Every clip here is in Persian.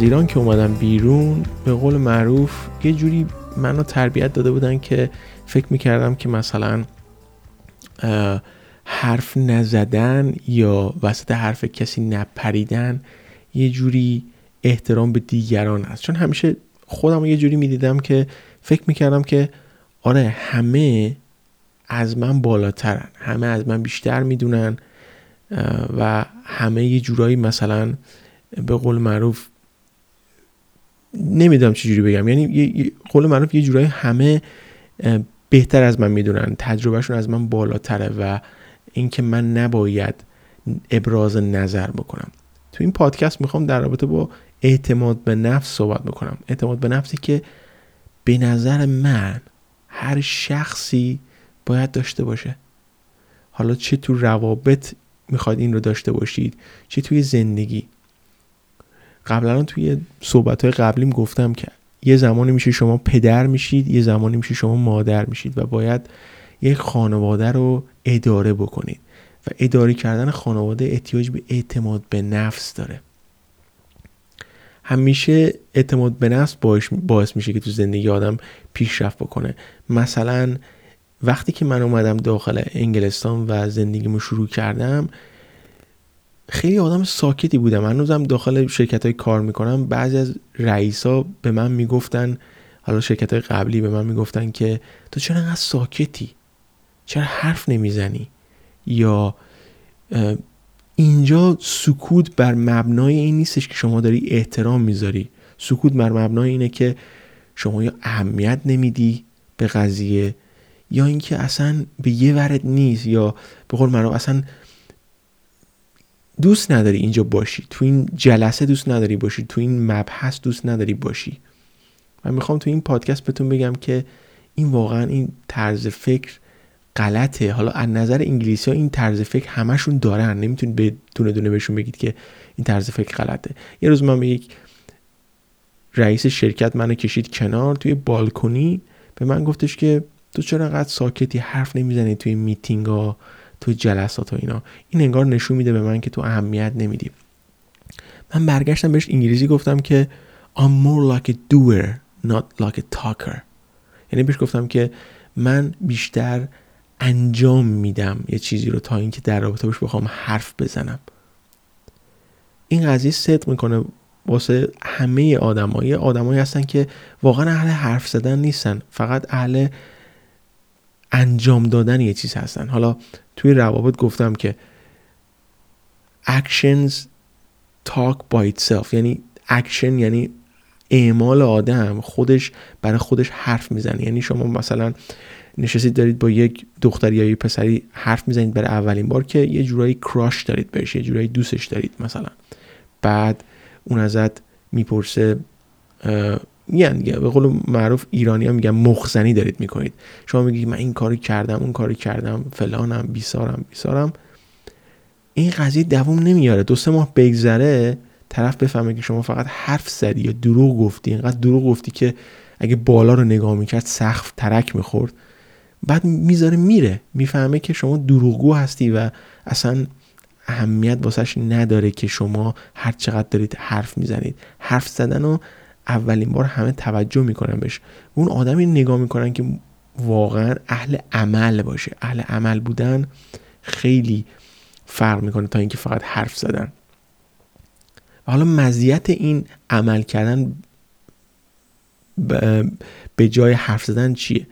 از ایران که اومدم بیرون به قول معروف یه جوری منو تربیت داده بودن که فکر می‌کردم که مثلا حرف نزدن یا وسط حرف کسی نپریدن یه جوری احترام به دیگران است. چون همیشه خودم یه جوری می‌دیدم که فکر می‌کردم که آره همه از من بالاترن همه از من بیشتر می‌دونن و همه یه جورایی مثلا به قول معروف نمی‌دونم چجوری بگم. یعنی قول معروف یه جورایی همه بهتر از من می‌دونن. تجربهشون از من بالاتره و اینکه من نباید ابراز نظر بکنم. تو این پادکست می‌خوام در رابطه با اعتماد به نفس صحبت بکنم. اعتماد به نفسی که به نظر من هر شخصی باید داشته باشه. حالا چه تو روابط می‌خواید این رو داشته باشید چه توی زندگی. قبلا توی صحبت های قبلیم گفتم که یه زمانی میشه شما پدر میشید یه زمانی میشه شما مادر میشید و باید یک خانواده رو اداره بکنید و اداره کردن خانواده احتیاج به اعتماد به نفس داره. همیشه اعتماد به نفس باعث میشه که تو زندگی آدم پیشرفت بکنه. مثلا وقتی که من اومدم داخل انگلستان و زندگیمو شروع کردم خیلی آدم ساکتی بودم هنوزم داخل شرکت های کار می‌کنم. بعضی از رئیسا به من می‌گفتن حالا شرکت های قبلی به من می‌گفتن که تو چرا انقدر ساکتی؟ چرا حرف نمی‌زنی؟ یا اینجا سکوت بر مبنای این نیستش که شما داری احترام می‌ذاری. سکوت بر مبنای اینه که شما یا اهمیت نمیدی به قضیه یا اینکه اصلا به یه ورد نیست یا به قول اصلا دوست نداری اینجا باشی. تو این جلسه دوست نداری باشی. تو این مبحث دوست نداری باشی. و می‌خوام تو این پادکست بهتون بگم که این واقعا این طرز فکر غلطه. حالا از نظر انگلیسی ها این طرز فکر همشون دارن. نمی‌تونید به دونه دونه بهشون بگید که این طرز فکر غلطه. یه روز من به یک رئیس شرکت منو کشید کنار توی بالکنی. به من گفتش که تو چرا انقدر ساکتی حرف نمی‌زنی توی میتینگ ها توی جلسات و اینا. این انگار نشون میده به من که تو اهمیت نمیدی. من برگشتم بهش انگلیسی گفتم که I'm more like a doer not like a talker. یعنی بهش گفتم که من بیشتر انجام میدم یه چیزی رو تا اینکه در رابطه باش بخوام حرف بزنم. این قضیه صدق می‌کنه واسه همه آدمایی آدمایی هستن که واقعا اهل حرف زدن نیستن. فقط اهل انجام دادن یه چیز هستن. حالا توی روابط گفتم که actions talk by itself. یعنی اکشن یعنی اعمال آدم. خودش برای خودش حرف می‌زنه. یعنی شما مثلا نشستید دارید با یک دختری یا یک پسری حرف می‌زنید برای اولین بار که یه جورایی crush دارید بهش یه جورایی دوستش دارید مثلا. بعد اون ازت می‌پرسه میگن دیگه به قول معروف ایرانی ها میگن مخزنی دارید می‌کنید. شما میگید من این کاری کردم اون کاری کردم فلانم بیسارم بیسارم. این قضیه دووم نمیاره. دو سه ماه بگذره طرف بفهمه که شما فقط حرف زدی یا دروغ گفتی. اینقدر دروغ گفتی که اگه بالا رو نگاه می‌کرد سقف ترک می‌خورد. بعد می‌ذاره میره. می‌فهمه که شما دروغگو هستی و اصلا اهمیت واسش نداره که شما هر چقدر دارید حرف می‌زنید. حرف زدن و اولین بار همه توجه می‌کنن بهش. اون آدمی نگاه می‌کنن که واقعا اهل عمل باشه. اهل عمل بودن خیلی فرق می‌کنه تا اینکه فقط حرف زدن. و حالا مزیت این عمل کردن به جای حرف زدن چیه؟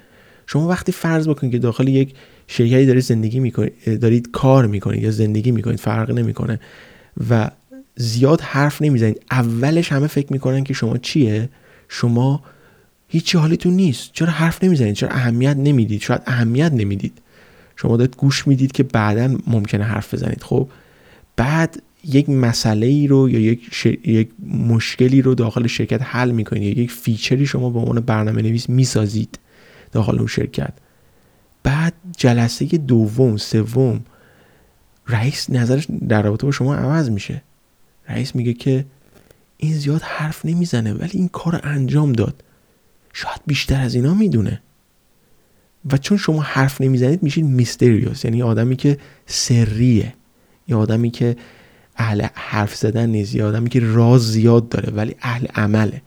شما وقتی فرض بکنید که داخل یک شرکتی دارید زندگی می‌کنید دارید کار می‌کنید یا زندگی می‌کنید فرق نمی‌کنه و زیاد حرف نمی‌زنید. اولش همه فکر می‌کنن که شما چیه؟ شما هیچی حالیتون نیست. چرا حرف نمی‌زنید؟ چرا اهمیت نمی‌دید؟ شاید اهمیت نمی‌دید. شما دارید گوش می‌دید که بعدا ممکنه حرف بزنید. خب بعد یک مسئله ای رو یا یک, یک مشکلی رو داخل شرکت حل می‌کنید. یا یک فیچری شما به عنوان برنامه نویس می‌سازید داخل اون شرکت. بعد جلسه دوم سوم رئیس نظرش در رابطه با شما عوض میشه. رئیس میگه که این زیاد حرف نمی‌زنه ولی این کار انجام داد. شاید بیشتر از اینا می‌دونه. و چون شما حرف نمی‌زنید میشید میستریوس. یعنی آدمی که سریه. یا آدمی که اهل حرف زدن نیست. یا آدمی که راز زیاد داره ولی اهل عمله.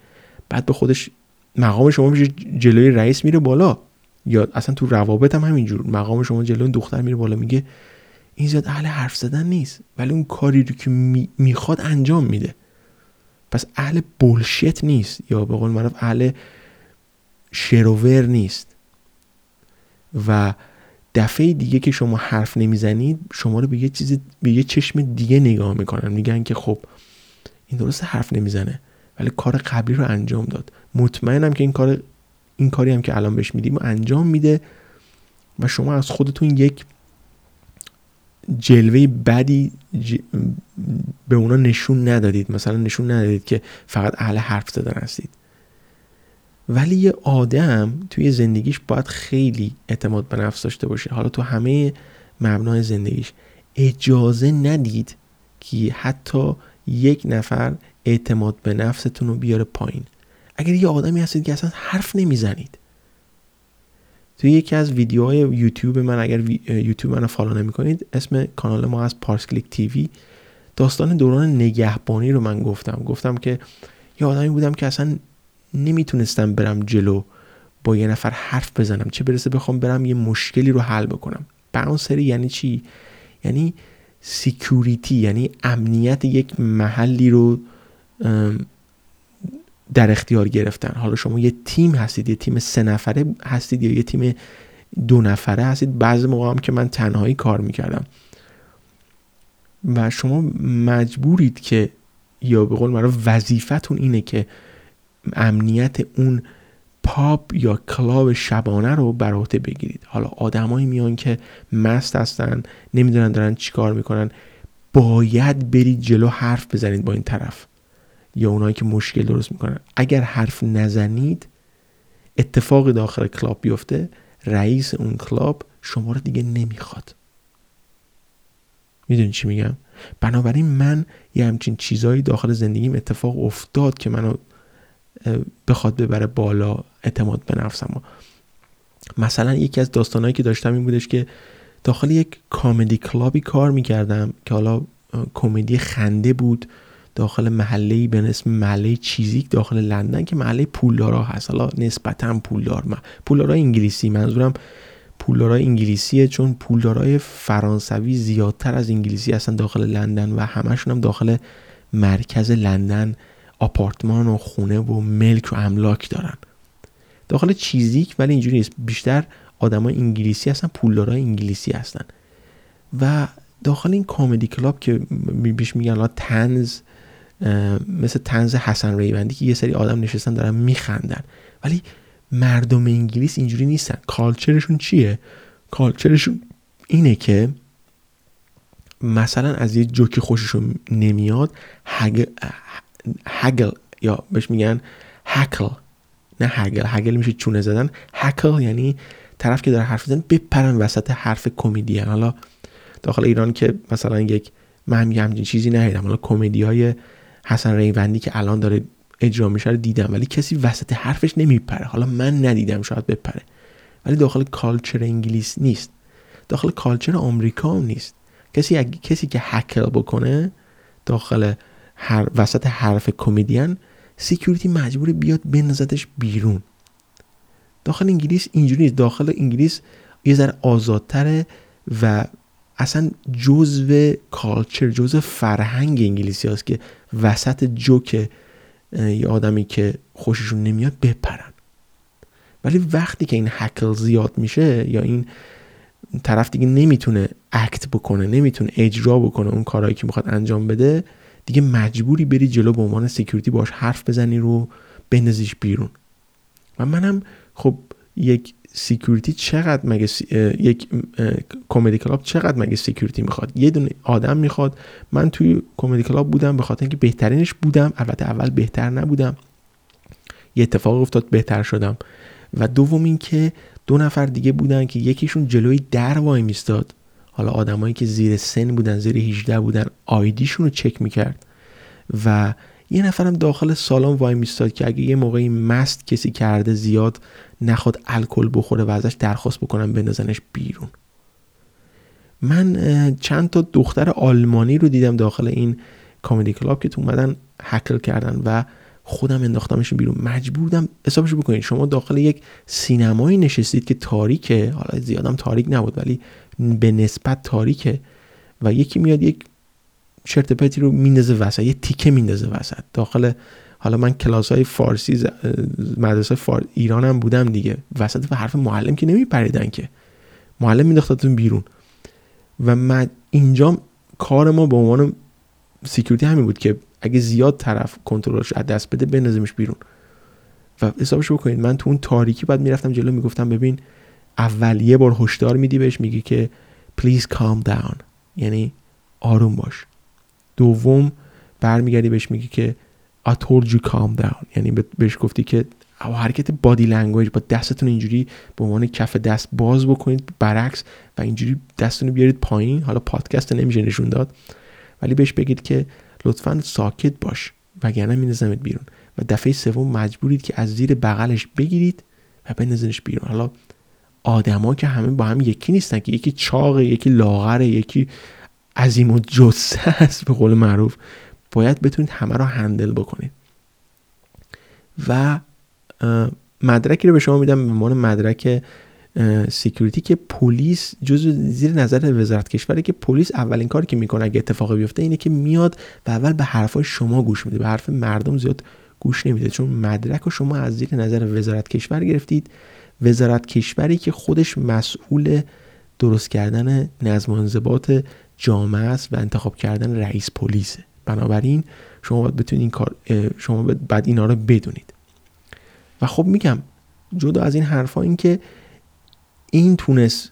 بعد به خودش مقام شما میشه جلوی رئیس میره بالا. یا اصلا تو روابط هم همینجور. مقام شما جلوی دختر میره بالا. میگه این زیاد اهل حرف زدن نیست. ولی اون کاری رو که می‌خواد انجام میده. پس اهل بولشت نیست. یا به قول معروف اهل شروور نیست. و دفعه دیگه که شما حرف نمی‌زنید شما رو به یه چیز به یه چشم دیگه نگاه می‌کنن. میگن که خب این درست حرف نمی‌زنه. ولی کار قبلی رو انجام داد. مطمئنم که این کار این کاری هم که الان بهش میدیم انجام میده. و شما از خودتون یک جلوه بدی به اونا نشون ندادید مثلا نشون ندادید که فقط اهل حرف زدن هستید. ولی یه آدم توی زندگیش باید خیلی اعتماد به نفس داشته باشه. حالا تو همه مبنای زندگیش اجازه ندید که حتی یک نفر اعتماد به نفستون رو بیاره پایین. اگر یه آدمی هستید که اصلا حرف نمی‌زنید توی یکی از ویدیوهای یوتیوب من اگر یوتیوب منو فالو نمی‌کنید اسم کانال ما از پارس کلیک تیوی. داستان دوران نگهبانی رو من گفتم. گفتم که یه آدمی بودم که اصلا نمی‌تونستم برم جلو با یه نفر حرف بزنم. چه برسه بخوام برم یه مشکلی رو حل بکنم. باونسری یعنی چی؟ یعنی سیکوریتی یعنی امنیت یک محلی رو در اختیار گرفتن. حالا شما یه تیم هستید یه تیم سه نفره هستید یا یه تیم دو نفره هستید بعضی موقع هم که من تنهایی کار می‌کردم. و شما مجبورید که یا به قول معروف وظیفتون اینه که امنیت اون pub یا club شبانه رو بر بگیرید. حالا آدمایی میان که مست هستن نمی‌دونن دارن چیکار می‌کنن باید برید جلو حرف بزنید با این طرف. یا اونایی که مشکل درست می‌کنن. اگر حرف نزنید اتفاق داخل club بیفته رئیس اون club شما رو دیگه نمی‌خواد. می‌دونی چی میگم؟ بنابراین من یه همچین چیزهایی داخل زندگیم اتفاق افتاد که منو بخواد ببره بالا اعتماد به نفسم. مثلا یکی از داستانهایی که داشتم این بودش که داخل یک کامدی کلابی کار می‌کردم که حالا کمدی خنده بود. داخل محله به اسم محله چیزیک داخل لندن که محله پولدارا هست. حالا نسبتا پولدار پولدارا انگلیسی منظورم پولدارای انگلیسیه چون پولدارای فرانسوی زیادتر از انگلیسی هستن داخل لندن و همشون هم داخل مرکز لندن آپارتمان و خونه و ملک و املاک دارن. داخل چیزیک ولی اینجوری نیست. بیشتر آدمای انگلیسی هستن پولدارای انگلیسی هستن. و داخل این کامدی کلاب که بیش میگن تنز مثل تنز حسن ریوندی که یه سری آدم نشستن دارن میخندن. ولی مردم انگلیس اینجوری نیستن. کالچرشون چیه؟ کالچرشون اینه که مثلا از یه جوکی خوششون نمیاد هگل یا بهش میگن هکل نه هگل هگل میشه چونه زدن. هکل یعنی طرف که داره حرف زدن بپرن وسط حرف کمدین. حالا داخل ایران که مثلا یک من همچین چیزی ندیدم حالا کمدی های حسن ریوندی که الان داره اجرا میشه رو دیدم ولی کسی وسط حرفش نمیپره. حالا من ندیدم شاید بپره. ولی داخل culture انگلیس نیست. داخل culture آمریکا هم نیست. کسی کسی که heckle بکنه داخل هر وسط حرف کمدین security مجبور بیاد بندازتش بیرون. داخل انگلیس اینجوری نیست. داخل انگلیس یه ذره آزادتره و اصلا جزو culture جزو فرهنگ انگلیسی هست که وسط جوک یه آدمی که خوششون نمیاد بپرن. ولی وقتی که این heckle زیاد میشه یا این طرف دیگه نمی‌تونه act بکنه نمی‌تونه اجرا بکنه اون کارهایی که می‌خواد انجام بده دیگه مجبوری بری جلو به عنوان security باش حرف بزنی و بندازیش بیرون. و منم خب یک security چقدر مگه یک comedy club چقدر مگه security می‌خواد؟ یه دونه آدم می‌خواد. من توی comedy club بودم به خاطر اینکه بهترینش بودم. البته اول بهتر نبودم. یه اتفاق افتاد بهتر شدم. و دوم اینکه دو نفر دیگه بودن که یکیشون جلوی در وای میستاد حالا آدمایی که زیر سن بودن زیر 18 بودن آیدیشون رو چک می‌کرد. و یه نفرم داخل سالن وای میستاد که اگه یه موقعی مست کسی کرده زیاد نخواد الکل بخوره و ازش درخواست بکنن بندازنش بیرون. من چند تا دختر آلمانی رو دیدم داخل این comedy club که تو اومدن heckle کردن و خودم انداختمش بیرون. مجبور بودم حسابش بکنید شما داخل یک سینمایی نشستید که تاریکه. حالا زیادم تاریک نبود ولی به نسبت تاریکه و یکی میاد یک چرت پرتی رو میندازه وسط یه تیکه میندازه وسط. داخل حالا من کلاس های فارسی مدرسه فار... ایران هم بودم دیگه. وسط و حرف معلم که نمیپریدن که. معلم مینداختتون بیرون. و من اینجا کار ما به عنوان security همین بود که اگه زیاد طرف کنترلش از دست بده بندازمش بیرون. و حسابش بکنید. من تو اون تاریکی بعد می‌رفتم جلو می‌گفتم ببین اول یه بار هشدار میدی بهش میگی که please calm down. یعنی آروم باش. دوم برمیگردی بهش میگی که I told you calm down. یعنی بهش گفتی که او حرکت body language با دستتون اینجوری به عنوان کف دست باز بکنید برعکس و اینجوری دستتون رو بیارید پایین. حالا پادکست نمیشه نشون داد. ولی بهش بگید که لطفا ساکت باش وگرنه میندازمت بیرون. و دفعه سوم مجبورید که از زیر بغلش بگیرید و بندازنش بیرون. حالا آدما که همه با هم یکی نیستن که یکی چاقه یکی لاغره یکی عظیم و جسه است به قول معروف. باید بتونید همه رو هندل بکنید. و مدرکی رو به شما میدم به عنوان مدرک security که پلیس جزو زیر نظر وزارت کشوره که پلیس اولین کاری که می‌کنه اگه اتفاقی بیفته اینه که میاد و اول به حرفای شما گوش میده. به حرف مردم زیاد گوش نمیده. چون مدرک رو شما از زیر نظر وزارت کشور گرفتید. وزارت کشوری که خودش مسئول درست کردن نظم و انضباط جامعه است و انتخاب کردن رئیس پلیسه. بنابراین شما باید بتونید این کار شما بعد اینا رو بدونید. و خب میگم جدا از این حرفا این که این تونست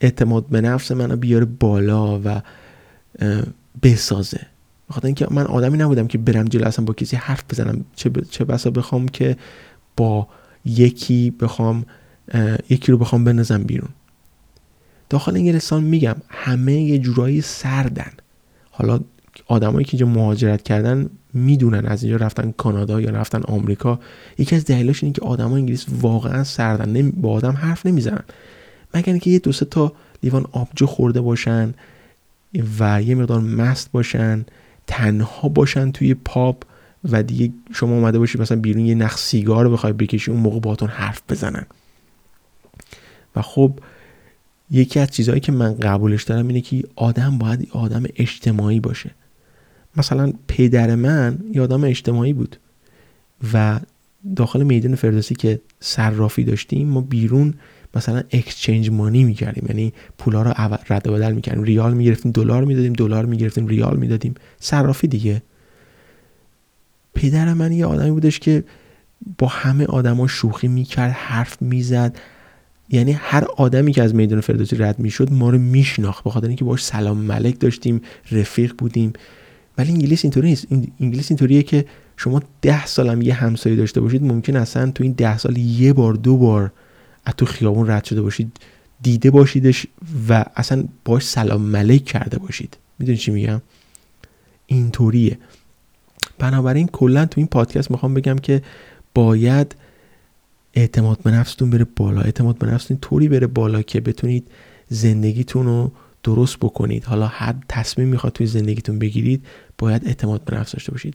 اعتماد به نفس منو بیاره بالا و بسازه. بخاطر اینکه من آدمی نبودم که برم جلو اصلا با کسی حرف بزنم. چه, چه بسا بخوام که با یکی بخوام یکی رو بخوام بنزم بیرون. داخل انگلستان میگم همه یه جورایی سردن. حالا آدمایی که اینجا مهاجرت کردن می‌دونن از اینجا رفتن کانادا یا رفتن آمریکا. یکی از دلیلاش اینه که آدمای انگلیس واقعا سردن. با آدم حرف نمی‌زنن. مگر اینکه یه دو تا لیوان آبجو خورده باشن و یه مقدار مست باشن تنها باشن توی پاپ و دیگه شما اومده باشی مثلا بیرون یه نخ سیگار بخوای بکشی اون موقع باتون حرف بزنن. و خب یکی از چیزهایی که من قبولش دارم اینه که آدم باید آدم اجتماعی باشه. مثلا پدر من یه آدم اجتماعی بود و داخل میدان فردوسی که صرافی داشتیم ما بیرون مثلا اکسچنج مانی می‌کردیم. یعنی پولا رو رد و بدل می‌کردیم. ریال می‌گرفتیم دلار می‌دادیم دلار می‌گرفتیم ریال می‌دادیم. صرافی دیگه. پدر من یه آدمی بودش که با همه آدما شوخی می‌کرد حرف می‌زد. یعنی هر آدمی که از میدان فردوسی رد می‌شد ما رو میشناخت. بخاطر اینکه باش سلام ملک داشتیم رفیق بودیم. ولی انگلیس اینطوری نیست. انگلیس اینطوریه که شما ده سالم یه همسایه داشته باشید ممکن اصلا تو این ده سال یه بار دو بار از تو خیابون رد شده باشید دیده باشیدش و اصلا باش سلام ملک کرده باشید. می‌دونی چی میگم؟ اینطوریه. بنابراین کلا تو این پادکست می‌خوام بگم که باید اعتماد به نفستون بره بالا. اعتماد به نفستون طوری بره بالا که بتونید زندگیتون رو درست بکنید. حالا هر تصمیم می‌خواد توی زندگیتون بگیرید باید اعتماد به نفس داشته باشید.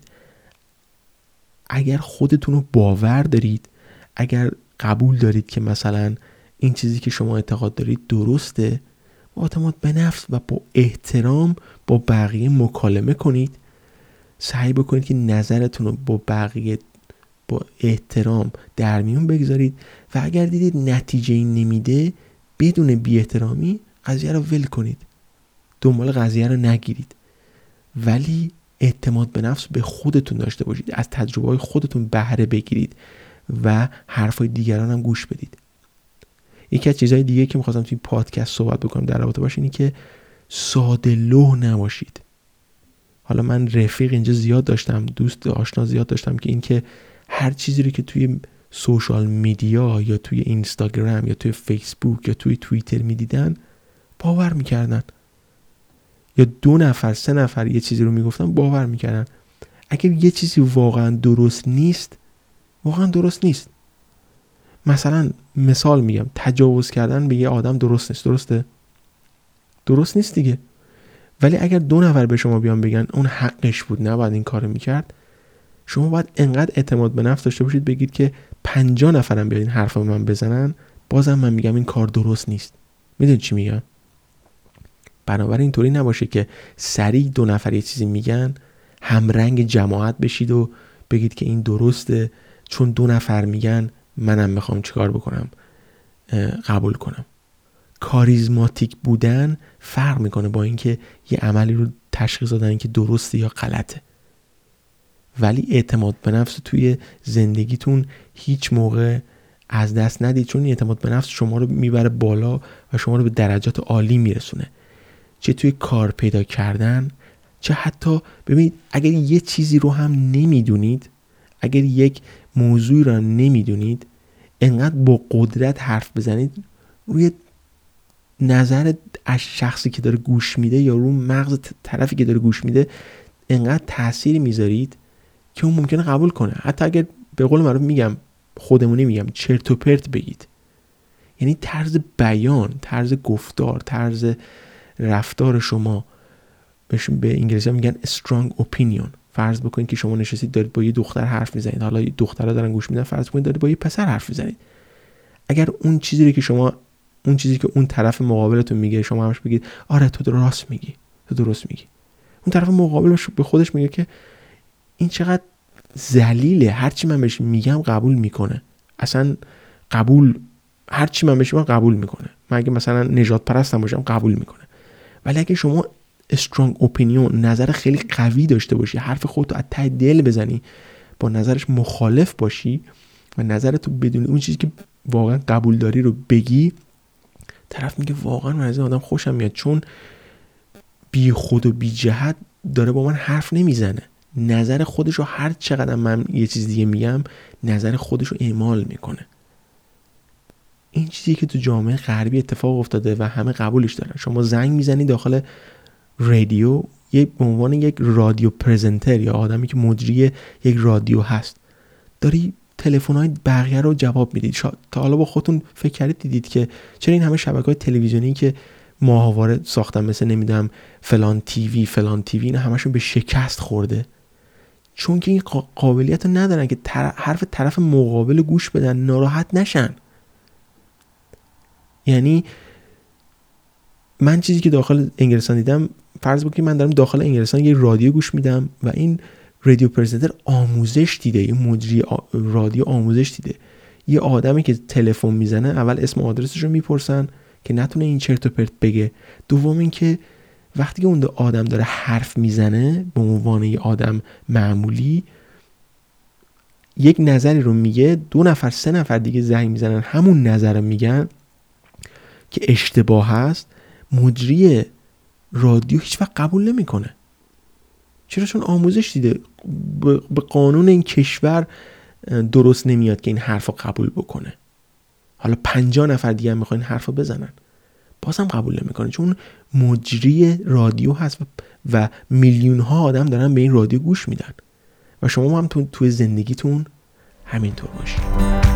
اگر خودتون رو باور دارید اگر قبول دارید که مثلا این چیزی که شما اعتقاد دارید درسته با اعتماد به نفس و با احترام با بقیه مکالمه کنید. سعی بکنید که نظرتون رو با بقیه با احترام در میون بگذارید و اگر دیدید نتیجه این نمیده بدون بی احترامی قضیه رو ول کنید. دنبال قضیه رو نگیرید. ولی اعتماد به نفس به خودتون داشته باشید. از تجربه های خودتون بهره بگیرید و حرفای دیگران هم گوش بدید. یکی از چیزهای دیگه که می‌خواستم توی پادکست صحبت بکنم در رابطه باشه اینه که ساده لوح نباشید. حالا من رفیق اینجا زیاد داشتم دوست آشنا زیاد داشتم که اینکه هر چیزی رو که توی سوشال میدیا یا توی اینستاگرام یا توی فیسبوک یا توی توییتر می‌دیدن باور می‌کردن. یا دو نفر سه نفر یه چیزی رو می‌گفتن باور می‌کردن. اگر یه چیزی واقعا درست نیست واقعا درست نیست. مثلا مثال میگم تجاوز کردن به یه آدم درست نیست. درسته؟ درست نیست دیگه. ولی اگر دو نفر به شما بیان بگن اون حقش بود نباید این کارو می‌کرد شما باید انقدر اعتماد به نفس داشته باشید بگید که پنجاه نفرم بیاد این حرف من بزنن. بازم من میگم این کار درست نیست. می‌دونید چی میگم؟ بنابراین اینطوری نباشه که سریع دو نفر یه چیزی میگن همرنگ جماعت بشید و بگید که این درسته. چون دو نفر میگن منم می‌خوام چیکار بکنم؟ قبول کنم. کاریزماتیک بودن فرق می‌کنه با اینکه یه عملی رو تشخیص دادن که درسته یا غلطه. ولی اعتماد به نفس توی زندگیتون هیچ موقع از دست ندید چون اعتماد به نفس شما رو می‌بره بالا و شما رو به درجات عالی میرسونه. چه توی کار پیدا کردن چه حتی ببینید اگر یه چیزی رو هم نمی‌دونید اگر یک موضوعی را نمی‌دونید انقدر با قدرت حرف بزنید روی نظر از شخصی که داره گوش میده یا رو مغز طرفی که داره گوش میده انقدر تاثیر می‌ذارید که اون ممکنه قبول کنه. حتی اگر به قول معروف میگم خودمونی میگم چرت و پرت بگید. یعنی طرز بیان طرز گفتار طرز رفتار شما به انگلیسی میگن strong opinion. فرض بکنید که شما نشستید دارید با یه دختر حرف می‌زنید. حالا دخترها دارن گوش میدن فرض بکنید دارید با یه پسر حرف می‌زنید. اگر اون چیزی که شما اون چیزی که اون طرف مقابلتون میگه شما همش بگید آره تو درست میگی تو درست میگی. اون طرف مقابل به خودش میگه که این چقدر ذلیله. هرچی من بهش میگم قبول می‌کنه. اصلا قبول هرچی من بهش میگم قبول می‌کنه. من اگه مثلا نجات پرستم باشم قبول می‌کنه. ولی اگه شما استرانگ اپینیون نظر خیلی قوی داشته باشی حرف خودتو از ته دل بزنی با نظرش مخالف باشی و نظرتو بدونی اون چیزی که واقعا قبول داری رو بگی طرف میگه واقعا من از این آدم خوشم میاد. چون بی خود و بی جهت داره با من حرف نمی‌زنه. نظر خودش رو هر چقدر من یه چیز دیگه میگم نظر خودش رو اعمال می‌کنه. این چیزی که تو جامعه غربی اتفاق افتاده و همه قبولش دارن. شما زنگ می‌زنی داخل رادیو یک به عنوان یک رادیو پرزنتر یا آدمی که مجری یک رادیو هست داری تلفن های بقیه رو جواب می‌دید تا حالا با خودتون فکر کردید دیدید که چرا این همه شبکه های تلویزیونی که ماهواره ساختن مثل نمی‌دونم فلان تیوی فلان تیوی این همشون به شکست خورده؟ چون که این قابلیت رو ندارن که حرف طرف مقابل گوش بدن ناراحت نشن. یعنی من چیزی که داخل انگلستان دیدم فرض که من دارم داخل انگلستان یه رادیو گوش میدم و این رادیو پرزنتر آموزش دیده یه مجری رادیو آموزش دیده. یه آدمی که تلفن می‌زنه اول اسم آدرسش رو می‌پرسن که نتونه این چرت و پرت بگه. دوم اینکه وقتی که اون آدم داره حرف می‌زنه به عنوان یه آدم معمولی یک نظری رو میگه دو نفر سه نفر دیگه زنگ می‌زنن همون نظر رو میگن که اشتباه هست. مجری رادیو هیچ وقت قبول نمی‌کنه. چرا؟ چون آموزش دیده. به قانون این کشور درست نمیاد که این حرف رو قبول بکنه. حالا پنجاه نفر دیگه هم می‌خواین حرف رو بزنن. بازم قبول نمی‌کنه چون مجری رادیو هست و میلیون ها آدم دارن به این رادیو گوش میدن. و شما هم تو توی زندگیتون همینطور باشید